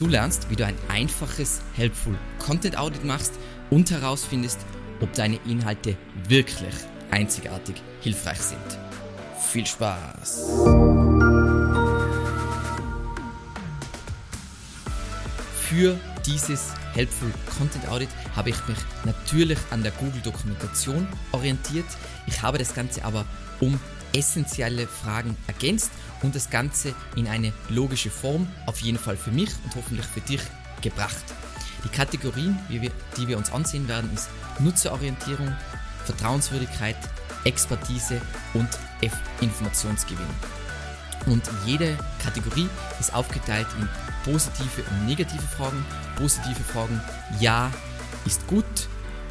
Du lernst, wie du ein einfaches Helpful Content Audit machst und herausfindest, ob deine Inhalte wirklich einzigartig hilfreich sind. Viel Spaß! Für dieses Helpful Content Audit habe ich mich natürlich an der Google Dokumentation orientiert. Ich habe das Ganze aber um essentielle Fragen ergänzt und das Ganze in eine logische Form, auf jeden Fall für mich und hoffentlich für dich, gebracht. Die Kategorien, die wir uns ansehen werden, ist Nutzerorientierung, Vertrauenswürdigkeit, Expertise und Informationsgewinn. Und jede Kategorie ist aufgeteilt in positive und negative Fragen. Positive Fragen, ja, ist gut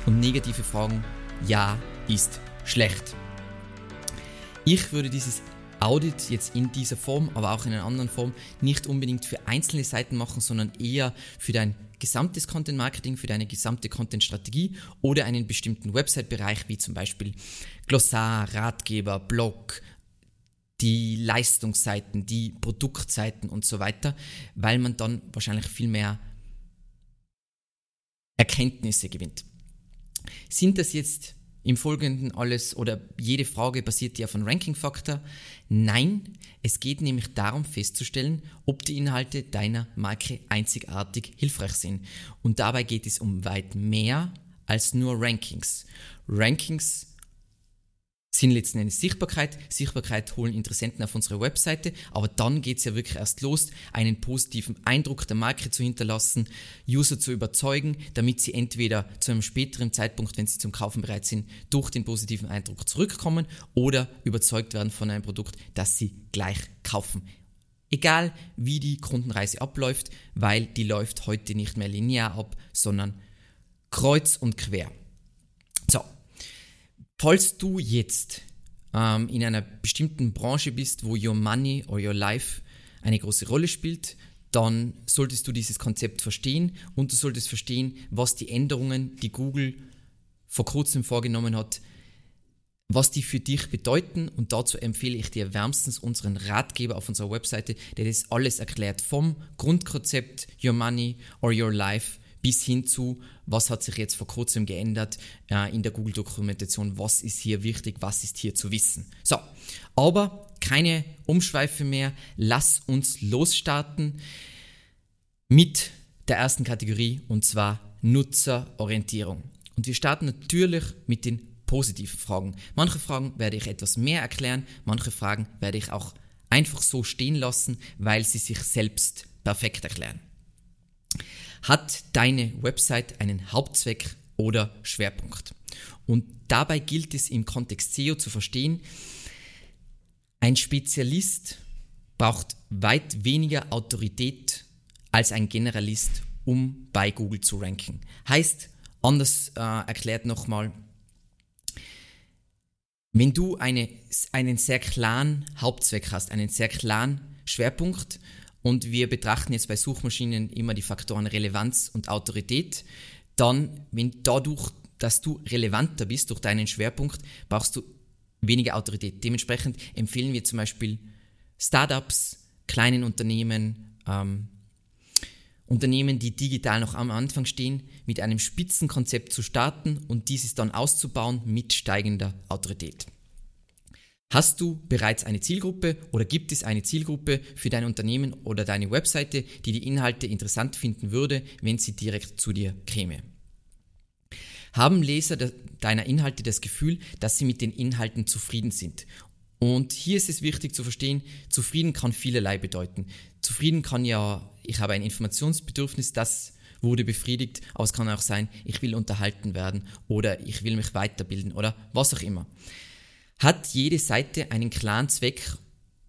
und negative Fragen, ja, ist schlecht. Ich würde dieses Audit jetzt in dieser Form, aber auch in einer anderen Form, nicht unbedingt für einzelne Seiten machen, sondern eher für dein gesamtes Content Marketing, für deine gesamte Content Strategie oder einen bestimmten Website-Bereich, wie zum Beispiel Glossar, Ratgeber, Blog, die Leistungsseiten, die Produktseiten und so weiter, weil man dann wahrscheinlich viel mehr Erkenntnisse gewinnt. Sind das jetzt im Folgenden alles oder jede Frage basiert ja einem Ranking-Faktor. Nein, es geht nämlich darum festzustellen, ob die Inhalte deiner Marke einzigartig hilfreich sind. Und dabei geht es um weit mehr als nur Rankings. Rankings sind letzten Endes Sichtbarkeit. Sichtbarkeit holen Interessenten auf unsere Webseite, aber dann geht es ja wirklich erst los, einen positiven Eindruck der Marke zu hinterlassen, User zu überzeugen, damit sie entweder zu einem späteren Zeitpunkt, wenn sie zum Kaufen bereit sind, durch den positiven Eindruck zurückkommen oder überzeugt werden von einem Produkt, das sie gleich kaufen. Egal wie die Kundenreise abläuft, weil die läuft heute nicht mehr linear ab, sondern kreuz und quer. Falls du jetzt ähm, in einer bestimmten Branche bist, wo Your Money or Your Life eine große Rolle spielt, dann solltest du dieses Konzept verstehen und du solltest verstehen, was die Änderungen, die Google vor kurzem vorgenommen hat, was die für dich bedeuten. Und dazu empfehle ich dir wärmstens unseren Ratgeber auf unserer Webseite, der das alles erklärt. Vom Grundkonzept Your Money or Your Life bis hin zu, was hat sich jetzt vor kurzem geändert äh, in der Google-Dokumentation, was ist hier wichtig, was ist hier zu wissen. So, aber keine Umschweife mehr, lass uns losstarten mit der ersten Kategorie und zwar Nutzerorientierung. Und wir starten natürlich mit den positiven Fragen. Manche Fragen werde ich etwas mehr erklären, manche Fragen werde ich auch einfach so stehen lassen, weil sie sich selbst perfekt erklären. Hat deine Website einen Hauptzweck oder Schwerpunkt? Und dabei gilt es im Kontext SEO zu verstehen, ein Spezialist braucht weit weniger Autorität als ein Generalist, um bei Google zu ranken. Heißt, anders äh, erklärt nochmal, wenn du eine, einen sehr klaren Hauptzweck hast, einen sehr klaren Schwerpunkt und wir betrachten jetzt bei Suchmaschinen immer die Faktoren Relevanz und Autorität, dann, wenn dadurch, dass du relevanter bist durch deinen Schwerpunkt, brauchst du weniger Autorität. Dementsprechend empfehlen wir zum Beispiel Startups, kleinen Unternehmen, ähm, Unternehmen, die digital noch am Anfang stehen, mit einem Spitzenkonzept zu starten und dieses dann auszubauen mit steigender Autorität. Hast du bereits eine Zielgruppe oder gibt es eine Zielgruppe für dein Unternehmen oder deine Webseite, die die Inhalte interessant finden würde, wenn sie direkt zu dir käme? Haben Leser deiner Inhalte das Gefühl, dass sie mit den Inhalten zufrieden sind? Und hier ist es wichtig zu verstehen, zufrieden kann vielerlei bedeuten. Zufrieden kann ja, ich habe ein Informationsbedürfnis, das wurde befriedigt, aber es kann auch sein, ich will unterhalten werden oder ich will mich weiterbilden oder was auch immer hat jede Seite einen klaren Zweck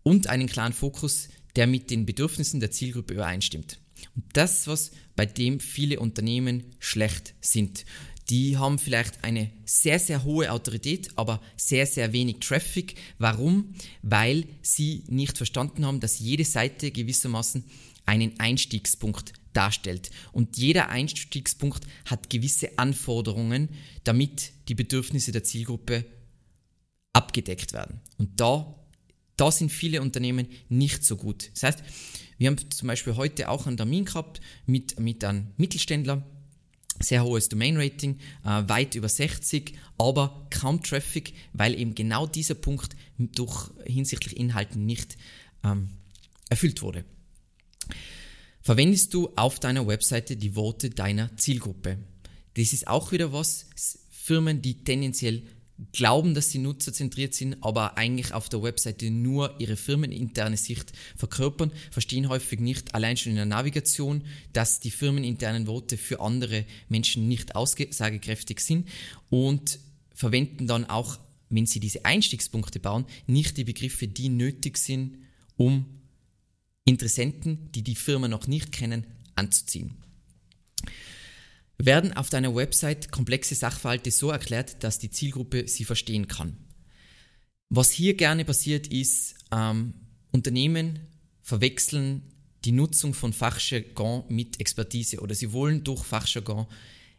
und einen klaren Fokus, der mit den Bedürfnissen der Zielgruppe übereinstimmt. Und das, was bei dem viele Unternehmen schlecht sind. Die haben vielleicht eine sehr, sehr hohe Autorität, aber sehr, sehr wenig Traffic. Warum? Weil sie nicht verstanden haben, dass jede Seite gewissermaßen einen Einstiegspunkt darstellt. Und jeder Einstiegspunkt hat gewisse Anforderungen, damit die Bedürfnisse der Zielgruppe abgedeckt werden. Und da, da sind viele Unternehmen nicht so gut. Das heißt, Wir haben zum Beispiel heute auch einen Termin gehabt mit, mit einem Mittelständler, sehr hohes Domain-Rating, äh, weit über 60, aber kaum Traffic, weil eben genau dieser Punkt durch hinsichtlich Inhalten nicht ähm, erfüllt wurde. Verwendest du auf deiner Webseite die Worte deiner Zielgruppe? Das ist auch wieder was, Firmen, die tendenziell glauben, dass sie nutzerzentriert sind, aber eigentlich auf der Webseite nur ihre firmeninterne Sicht verkörpern, verstehen häufig nicht, allein schon in der Navigation, dass die firmeninternen Worte für andere Menschen nicht aussagekräftig sind und verwenden dann auch, wenn sie diese Einstiegspunkte bauen, nicht die Begriffe, die nötig sind, um Interessenten, die die Firma noch nicht kennen, anzuziehen werden auf deiner Website komplexe Sachverhalte so erklärt, dass die Zielgruppe sie verstehen kann. Was hier gerne passiert ist, ähm, Unternehmen verwechseln die Nutzung von Fachjargon mit Expertise oder sie wollen durch Fachjargon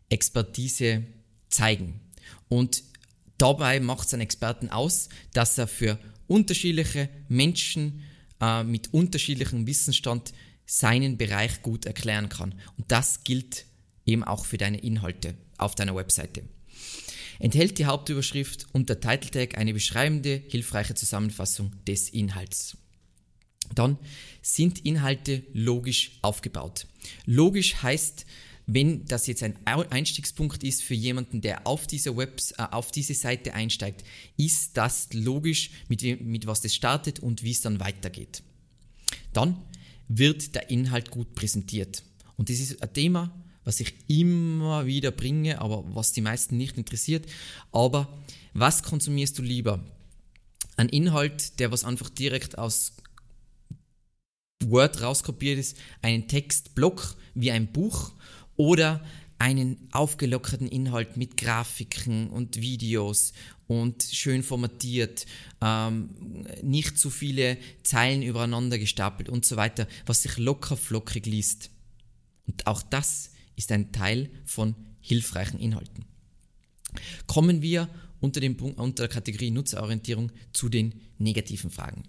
Expertise zeigen. Und dabei macht es einen Experten aus, dass er für unterschiedliche Menschen äh, mit unterschiedlichem Wissensstand seinen Bereich gut erklären kann. Und das gilt eben auch für deine Inhalte auf deiner Webseite. Enthält die Hauptüberschrift und der Title Tag eine beschreibende, hilfreiche Zusammenfassung des Inhalts. Dann sind Inhalte logisch aufgebaut. Logisch heißt, wenn das jetzt ein Einstiegspunkt ist für jemanden, der auf diese, Webs, äh, auf diese Seite einsteigt, ist das logisch, mit, mit was das startet und wie es dann weitergeht. Dann wird der Inhalt gut präsentiert. Und das ist ein Thema, was ich immer wieder bringe, aber was die meisten nicht interessiert. Aber was konsumierst du lieber? Ein Inhalt, der was einfach direkt aus Word rauskopiert ist, einen Textblock wie ein Buch oder einen aufgelockerten Inhalt mit Grafiken und Videos und schön formatiert, ähm, nicht zu viele Zeilen übereinander gestapelt und so weiter, was sich locker flockig liest. Und auch das ist ein Teil von hilfreichen Inhalten. Kommen wir unter, dem Punkt, unter der Kategorie Nutzerorientierung zu den negativen Fragen.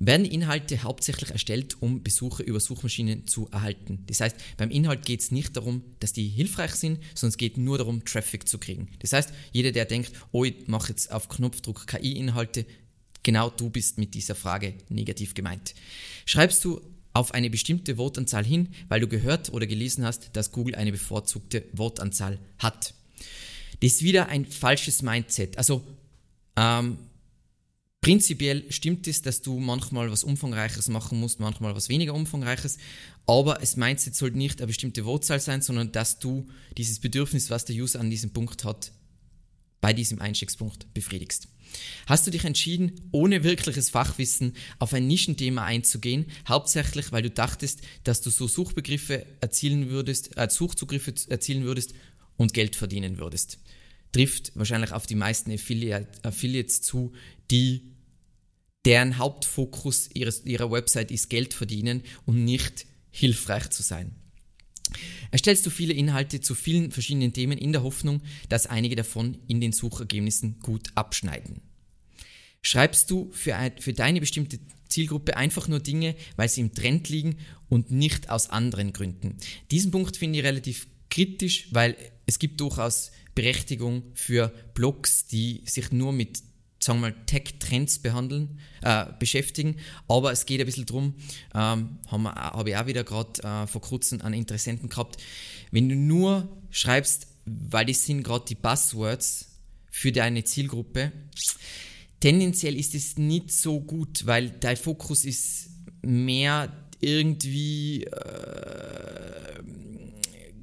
Werden Inhalte hauptsächlich erstellt, um Besucher über Suchmaschinen zu erhalten? Das heißt, beim Inhalt geht es nicht darum, dass die hilfreich sind, sondern es geht nur darum, Traffic zu kriegen. Das heißt, jeder, der denkt, oh, ich mache jetzt auf Knopfdruck KI-Inhalte, genau du bist mit dieser Frage negativ gemeint. Schreibst du auf eine bestimmte Wortanzahl hin, weil du gehört oder gelesen hast, dass Google eine bevorzugte Wortanzahl hat. Das ist wieder ein falsches Mindset. Also ähm, prinzipiell stimmt es, dass du manchmal was Umfangreiches machen musst, manchmal was weniger Umfangreiches, aber das Mindset sollte nicht eine bestimmte Wortzahl sein, sondern dass du dieses Bedürfnis, was der User an diesem Punkt hat, bei diesem Einstiegspunkt befriedigst. Hast du dich entschieden, ohne wirkliches Fachwissen auf ein Nischenthema einzugehen, hauptsächlich weil du dachtest, dass du so Suchbegriffe erzielen würdest, äh, Suchzugriffe erzielen würdest und Geld verdienen würdest? Trifft wahrscheinlich auf die meisten Affiliate, Affiliates zu, die deren Hauptfokus ihres, ihrer Website ist Geld verdienen und nicht hilfreich zu sein. Erstellst du viele Inhalte zu vielen verschiedenen Themen in der Hoffnung, dass einige davon in den Suchergebnissen gut abschneiden. Schreibst du für, ein, für deine bestimmte Zielgruppe einfach nur Dinge, weil sie im Trend liegen und nicht aus anderen Gründen. Diesen Punkt finde ich relativ kritisch, weil es gibt durchaus Berechtigung für Blogs, die sich nur mit sagen wir mal, Tech-Trends behandeln, äh, beschäftigen. Aber es geht ein bisschen drum, ähm, habe hab ich auch wieder gerade äh, vor kurzem einen Interessenten gehabt, wenn du nur schreibst, weil das sind gerade die Buzzwords für deine Zielgruppe, tendenziell ist es nicht so gut, weil dein Fokus ist mehr irgendwie äh,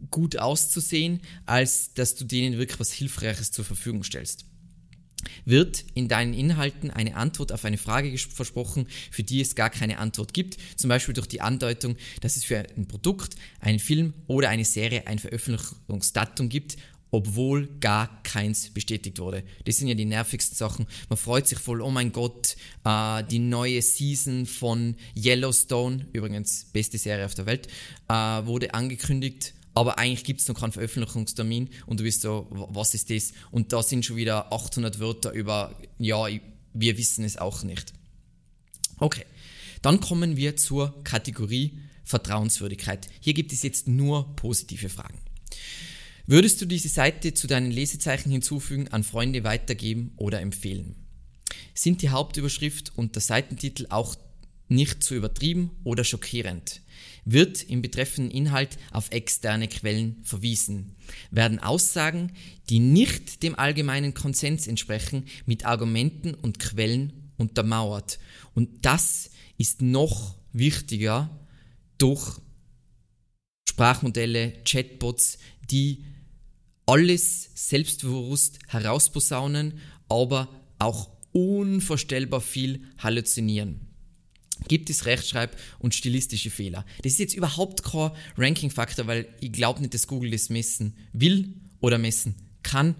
gut auszusehen, als dass du denen wirklich was Hilfreiches zur Verfügung stellst wird in deinen Inhalten eine Antwort auf eine Frage versprochen, für die es gar keine Antwort gibt, zum Beispiel durch die Andeutung, dass es für ein Produkt, einen Film oder eine Serie ein Veröffentlichungsdatum gibt, obwohl gar keins bestätigt wurde. Das sind ja die nervigsten Sachen. Man freut sich voll, oh mein Gott, äh, die neue Season von Yellowstone, übrigens beste Serie auf der Welt, äh, wurde angekündigt aber eigentlich gibt es noch keinen Veröffentlichungstermin und du bist so, was ist das? Und da sind schon wieder 800 Wörter über, ja, wir wissen es auch nicht. Okay. Dann kommen wir zur Kategorie Vertrauenswürdigkeit. Hier gibt es jetzt nur positive Fragen. Würdest du diese Seite zu deinen Lesezeichen hinzufügen, an Freunde weitergeben oder empfehlen? Sind die Hauptüberschrift und der Seitentitel auch nicht zu übertrieben oder schockierend? Wird im betreffenden Inhalt auf externe Quellen verwiesen? Werden Aussagen, die nicht dem allgemeinen Konsens entsprechen, mit Argumenten und Quellen untermauert? Und das ist noch wichtiger durch Sprachmodelle, Chatbots, die alles selbstbewusst herausposaunen, aber auch unvorstellbar viel halluzinieren. Gibt es Rechtschreib- und stilistische Fehler? Das ist jetzt überhaupt kein Ranking-Faktor, weil ich glaube nicht, dass Google das messen will oder messen kann.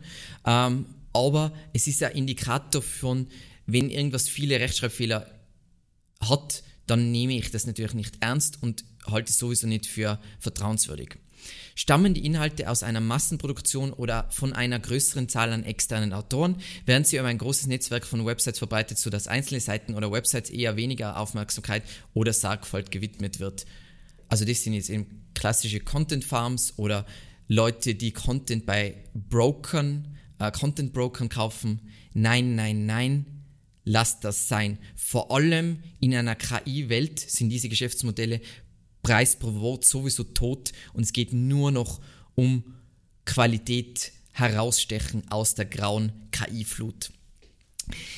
Ähm, aber es ist ein Indikator von, wenn irgendwas viele Rechtschreibfehler hat, dann nehme ich das natürlich nicht ernst und halte es sowieso nicht für vertrauenswürdig. Stammen die Inhalte aus einer Massenproduktion oder von einer größeren Zahl an externen Autoren, werden sie über ein großes Netzwerk von Websites verbreitet, sodass einzelne Seiten oder Websites eher weniger Aufmerksamkeit oder Sorgfalt gewidmet wird. Also das sind jetzt eben klassische Content Farms oder Leute, die Content bei Brokern, äh, Content Brokern kaufen. Nein, nein, nein, lasst das sein. Vor allem in einer KI-Welt sind diese Geschäftsmodelle Preis pro Wort sowieso tot und es geht nur noch um Qualität herausstechen aus der grauen KI-Flut.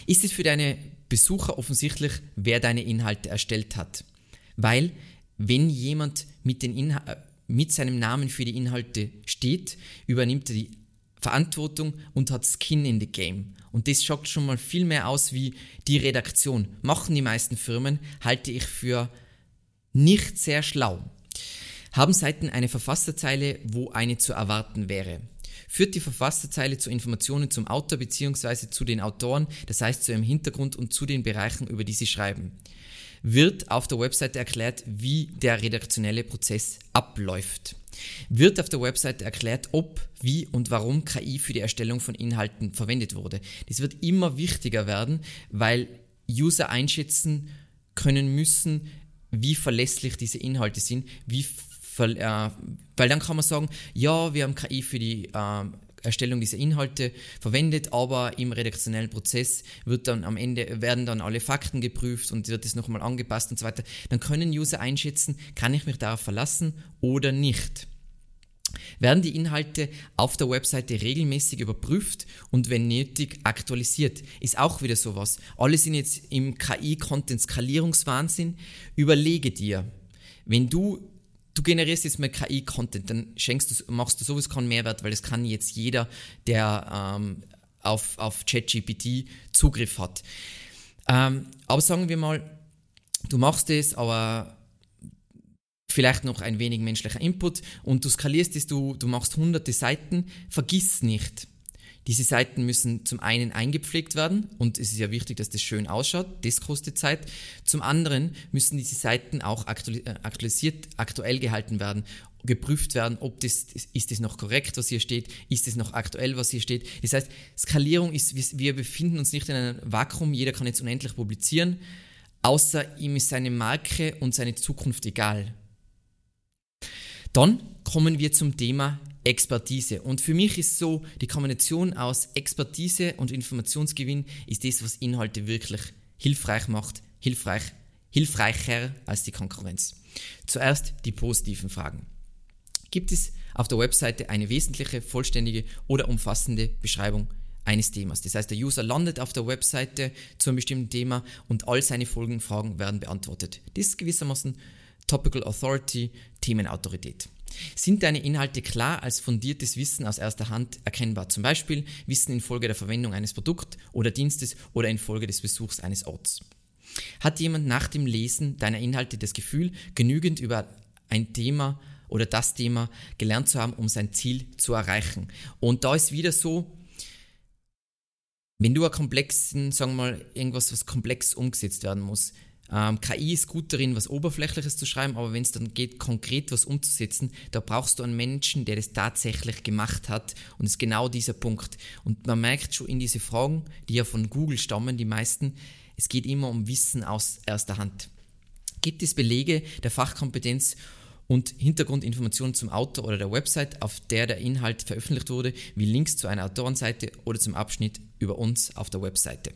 Ist es für deine Besucher offensichtlich, wer deine Inhalte erstellt hat? Weil, wenn jemand mit, den Inha mit seinem Namen für die Inhalte steht, übernimmt er die Verantwortung und hat Skin in the Game. Und das schaut schon mal viel mehr aus wie die Redaktion. Machen die meisten Firmen, halte ich für nicht sehr schlau. Haben Seiten eine Verfasserzeile, wo eine zu erwarten wäre? Führt die Verfasserzeile zu Informationen zum Autor bzw. zu den Autoren, das heißt zu ihrem Hintergrund und zu den Bereichen, über die sie schreiben? Wird auf der Webseite erklärt, wie der redaktionelle Prozess abläuft? Wird auf der Webseite erklärt, ob, wie und warum KI für die Erstellung von Inhalten verwendet wurde? Das wird immer wichtiger werden, weil User einschätzen können müssen, wie verlässlich diese Inhalte sind, wie äh, weil dann kann man sagen, ja, wir haben KI für die äh, Erstellung dieser Inhalte verwendet, aber im redaktionellen Prozess wird dann am Ende werden dann alle Fakten geprüft und wird es nochmal angepasst und so weiter. Dann können User einschätzen, kann ich mich darauf verlassen oder nicht. Werden die Inhalte auf der Webseite regelmäßig überprüft und wenn nötig aktualisiert? Ist auch wieder sowas. Alle sind jetzt im KI-Content-Skalierungswahnsinn. Überlege dir, wenn du du generierst jetzt mal KI-Content, dann schenkst du, machst du sowieso keinen Mehrwert, weil das kann jetzt jeder, der ähm, auf, auf ChatGPT Zugriff hat. Ähm, aber sagen wir mal, du machst es, aber vielleicht noch ein wenig menschlicher Input. Und du skalierst es, du, du machst hunderte Seiten, vergiss nicht, diese Seiten müssen zum einen eingepflegt werden. Und es ist ja wichtig, dass das schön ausschaut, das kostet Zeit. Zum anderen müssen diese Seiten auch äh, aktualisiert, aktuell gehalten werden, geprüft werden, ob das, ist das noch korrekt, was hier steht, ist es noch aktuell, was hier steht. Das heißt, Skalierung ist, wir befinden uns nicht in einem Vakuum, jeder kann jetzt unendlich publizieren, außer ihm ist seine Marke und seine Zukunft egal. Dann kommen wir zum Thema Expertise. Und für mich ist so, die Kombination aus Expertise und Informationsgewinn ist das, was Inhalte wirklich hilfreich macht, hilfreich, hilfreicher als die Konkurrenz. Zuerst die positiven Fragen. Gibt es auf der Webseite eine wesentliche, vollständige oder umfassende Beschreibung eines Themas. Das heißt, der User landet auf der Webseite zu einem bestimmten Thema und all seine folgenden Fragen werden beantwortet. Das ist gewissermaßen Topical Authority, Themenautorität. Sind deine Inhalte klar als fundiertes Wissen aus erster Hand erkennbar? Zum Beispiel Wissen infolge der Verwendung eines Produkts oder Dienstes oder infolge des Besuchs eines Orts. Hat jemand nach dem Lesen deiner Inhalte das Gefühl, genügend über ein Thema oder das Thema gelernt zu haben, um sein Ziel zu erreichen? Und da ist wieder so, wenn du ein komplexen, sagen wir mal, irgendwas, was komplex umgesetzt werden muss, ähm, KI ist gut darin, was Oberflächliches zu schreiben, aber wenn es dann geht, konkret was umzusetzen, da brauchst du einen Menschen, der das tatsächlich gemacht hat. Und es ist genau dieser Punkt. Und man merkt schon in diese Fragen, die ja von Google stammen, die meisten, es geht immer um Wissen aus erster Hand. Gibt es Belege der Fachkompetenz und Hintergrundinformationen zum Autor oder der Website, auf der der Inhalt veröffentlicht wurde, wie Links zu einer Autorenseite oder zum Abschnitt über uns auf der Webseite.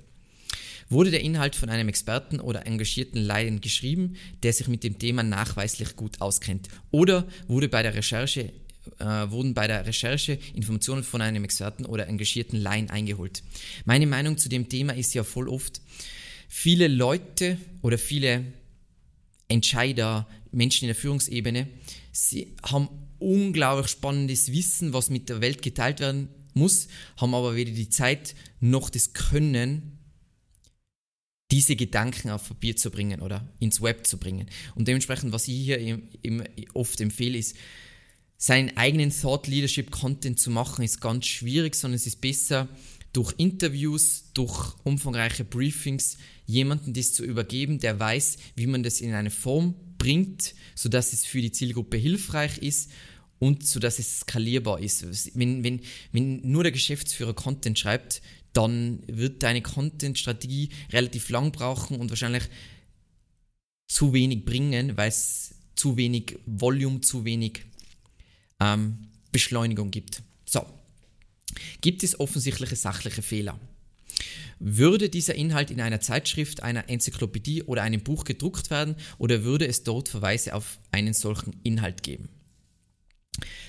Wurde der Inhalt von einem Experten oder engagierten Laien geschrieben, der sich mit dem Thema nachweislich gut auskennt? Oder wurde bei der Recherche, äh, wurden bei der Recherche Informationen von einem Experten oder engagierten Laien eingeholt? Meine Meinung zu dem Thema ist ja voll oft, viele Leute oder viele Entscheider, Menschen in der Führungsebene, sie haben unglaublich spannendes Wissen, was mit der Welt geteilt werden muss, haben aber weder die Zeit noch das Können, diese Gedanken auf Papier zu bringen oder ins Web zu bringen. Und dementsprechend, was ich hier oft empfehle, ist, seinen eigenen Thought Leadership Content zu machen, ist ganz schwierig, sondern es ist besser, durch Interviews, durch umfangreiche Briefings jemanden das zu übergeben, der weiß, wie man das in eine Form bringt, sodass es für die Zielgruppe hilfreich ist und sodass es skalierbar ist. Wenn, wenn, wenn nur der Geschäftsführer Content schreibt, dann wird deine Content-Strategie relativ lang brauchen und wahrscheinlich zu wenig bringen, weil es zu wenig Volume, zu wenig ähm, Beschleunigung gibt. So, gibt es offensichtliche sachliche Fehler? Würde dieser Inhalt in einer Zeitschrift, einer Enzyklopädie oder einem Buch gedruckt werden oder würde es dort Verweise auf einen solchen Inhalt geben?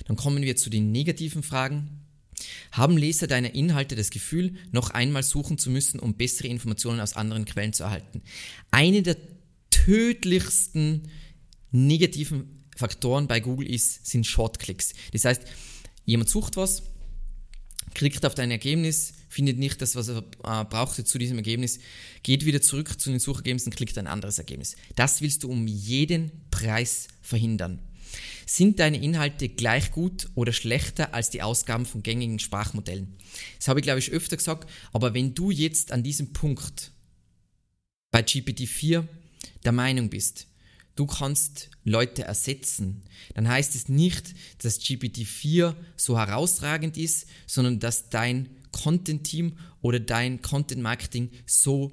Dann kommen wir zu den negativen Fragen. Haben Leser deiner Inhalte das Gefühl, noch einmal suchen zu müssen, um bessere Informationen aus anderen Quellen zu erhalten? Eine der tödlichsten negativen Faktoren bei Google ist, sind Shortclicks. Das heißt, jemand sucht was, klickt auf dein Ergebnis, findet nicht das, was er äh, brauchte zu diesem Ergebnis, geht wieder zurück zu den Suchergebnissen, klickt ein anderes Ergebnis. Das willst du um jeden Preis verhindern. Sind deine Inhalte gleich gut oder schlechter als die Ausgaben von gängigen Sprachmodellen? Das habe ich, glaube ich, öfter gesagt, aber wenn du jetzt an diesem Punkt bei GPT-4 der Meinung bist, du kannst Leute ersetzen, dann heißt es nicht, dass GPT-4 so herausragend ist, sondern dass dein Content-Team oder dein Content-Marketing so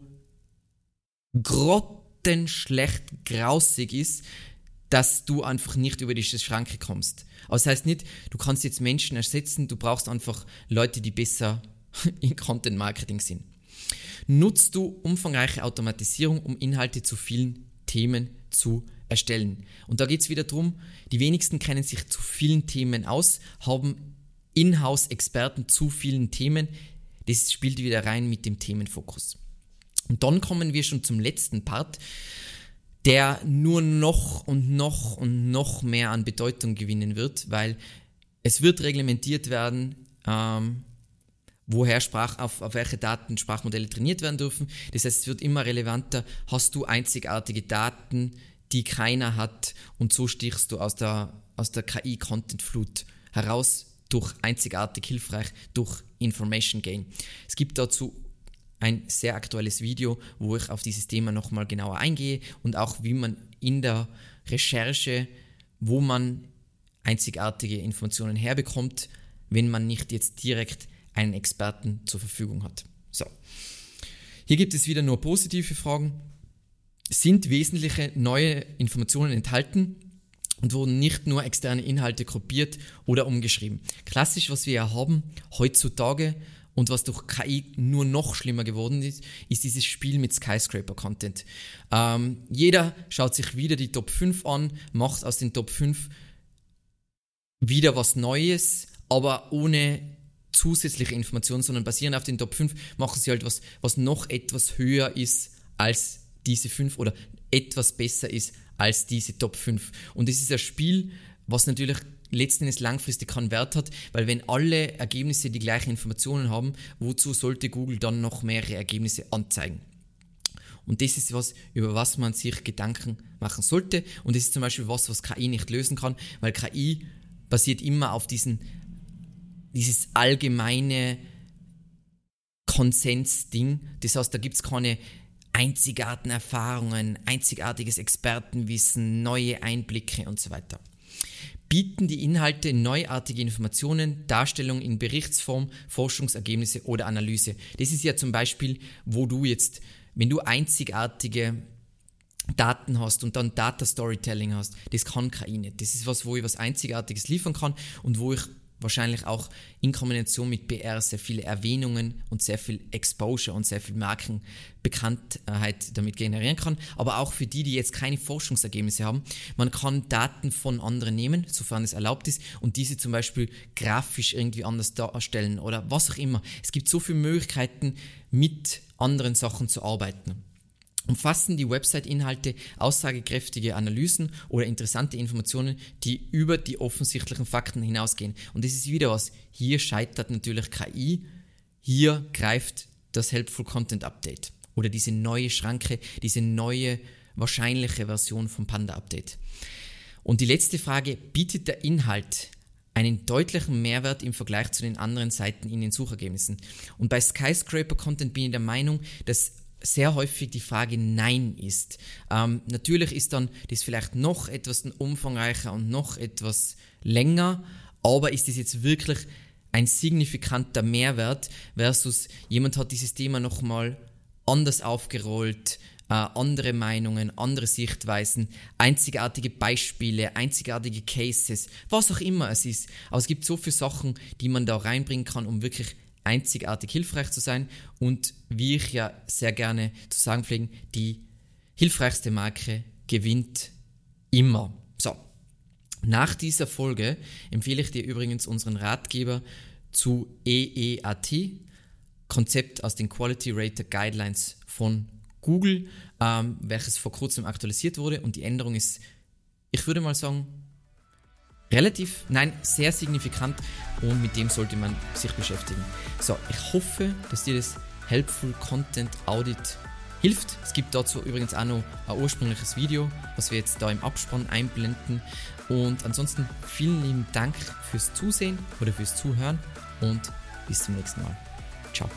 grottenschlecht grausig ist, dass du einfach nicht über diese Schranke kommst. Aber das heißt nicht, du kannst jetzt Menschen ersetzen, du brauchst einfach Leute, die besser in Content Marketing sind. Nutzt du umfangreiche Automatisierung, um Inhalte zu vielen Themen zu erstellen. Und da geht es wieder darum, die wenigsten kennen sich zu vielen Themen aus, haben Inhouse-Experten zu vielen Themen. Das spielt wieder rein mit dem Themenfokus. Und dann kommen wir schon zum letzten Part der nur noch und noch und noch mehr an Bedeutung gewinnen wird, weil es wird reglementiert werden, ähm, woher Sprach, auf, auf welche Daten Sprachmodelle trainiert werden dürfen. Das heißt, es wird immer relevanter, hast du einzigartige Daten, die keiner hat und so stichst du aus der, aus der KI-Content-Flut heraus durch einzigartig hilfreich, durch Information Gain. Es gibt dazu ein sehr aktuelles Video, wo ich auf dieses Thema nochmal genauer eingehe und auch wie man in der Recherche, wo man einzigartige Informationen herbekommt, wenn man nicht jetzt direkt einen Experten zur Verfügung hat. So. Hier gibt es wieder nur positive Fragen. Sind wesentliche neue Informationen enthalten und wurden nicht nur externe Inhalte kopiert oder umgeschrieben? Klassisch, was wir ja haben heutzutage, und was durch KI nur noch schlimmer geworden ist, ist dieses Spiel mit Skyscraper-Content. Ähm, jeder schaut sich wieder die Top 5 an, macht aus den Top 5 wieder was Neues, aber ohne zusätzliche Informationen, sondern basierend auf den Top 5 machen sie halt was, was noch etwas höher ist als diese 5 oder etwas besser ist als diese Top 5. Und das ist ein Spiel, was natürlich letzten Endes langfristig keinen Wert hat, weil wenn alle Ergebnisse die gleichen Informationen haben, wozu sollte Google dann noch mehrere Ergebnisse anzeigen? Und das ist was, über was man sich Gedanken machen sollte. Und das ist zum Beispiel was, was KI nicht lösen kann, weil KI basiert immer auf diesen, dieses allgemeine Konsensding. Das heißt, da gibt es keine einzigartigen Erfahrungen, einzigartiges Expertenwissen, neue Einblicke und so weiter bieten die Inhalte neuartige Informationen, Darstellungen in Berichtsform, Forschungsergebnisse oder Analyse. Das ist ja zum Beispiel, wo du jetzt, wenn du einzigartige Daten hast und dann Data Storytelling hast, das kann KI nicht. Das ist was, wo ich was Einzigartiges liefern kann und wo ich wahrscheinlich auch in Kombination mit BR sehr viele Erwähnungen und sehr viel Exposure und sehr viel Markenbekanntheit damit generieren kann. Aber auch für die, die jetzt keine Forschungsergebnisse haben, man kann Daten von anderen nehmen, sofern es erlaubt ist, und diese zum Beispiel grafisch irgendwie anders darstellen oder was auch immer. Es gibt so viele Möglichkeiten, mit anderen Sachen zu arbeiten. Umfassen die Website-Inhalte aussagekräftige Analysen oder interessante Informationen, die über die offensichtlichen Fakten hinausgehen. Und das ist wieder was. Hier scheitert natürlich KI. Hier greift das Helpful Content Update oder diese neue Schranke, diese neue wahrscheinliche Version vom Panda Update. Und die letzte Frage, bietet der Inhalt einen deutlichen Mehrwert im Vergleich zu den anderen Seiten in den Suchergebnissen? Und bei Skyscraper Content bin ich der Meinung, dass sehr häufig die Frage Nein ist. Ähm, natürlich ist dann das vielleicht noch etwas umfangreicher und noch etwas länger, aber ist das jetzt wirklich ein signifikanter Mehrwert versus jemand hat dieses Thema nochmal anders aufgerollt, äh, andere Meinungen, andere Sichtweisen, einzigartige Beispiele, einzigartige Cases, was auch immer es ist. Aber es gibt so viele Sachen, die man da reinbringen kann, um wirklich einzigartig hilfreich zu sein und wie ich ja sehr gerne zu sagen pflegen, die hilfreichste Marke gewinnt immer. So, nach dieser Folge empfehle ich dir übrigens unseren Ratgeber zu EEAT, Konzept aus den Quality Rater Guidelines von Google, ähm, welches vor kurzem aktualisiert wurde und die Änderung ist, ich würde mal sagen, relativ, nein, sehr signifikant und mit dem sollte man sich beschäftigen. So, ich hoffe, dass dir das Helpful Content Audit hilft. Es gibt dazu übrigens auch noch ein ursprüngliches Video, was wir jetzt da im Abspann einblenden. Und ansonsten vielen lieben Dank fürs Zusehen oder fürs Zuhören und bis zum nächsten Mal. Ciao.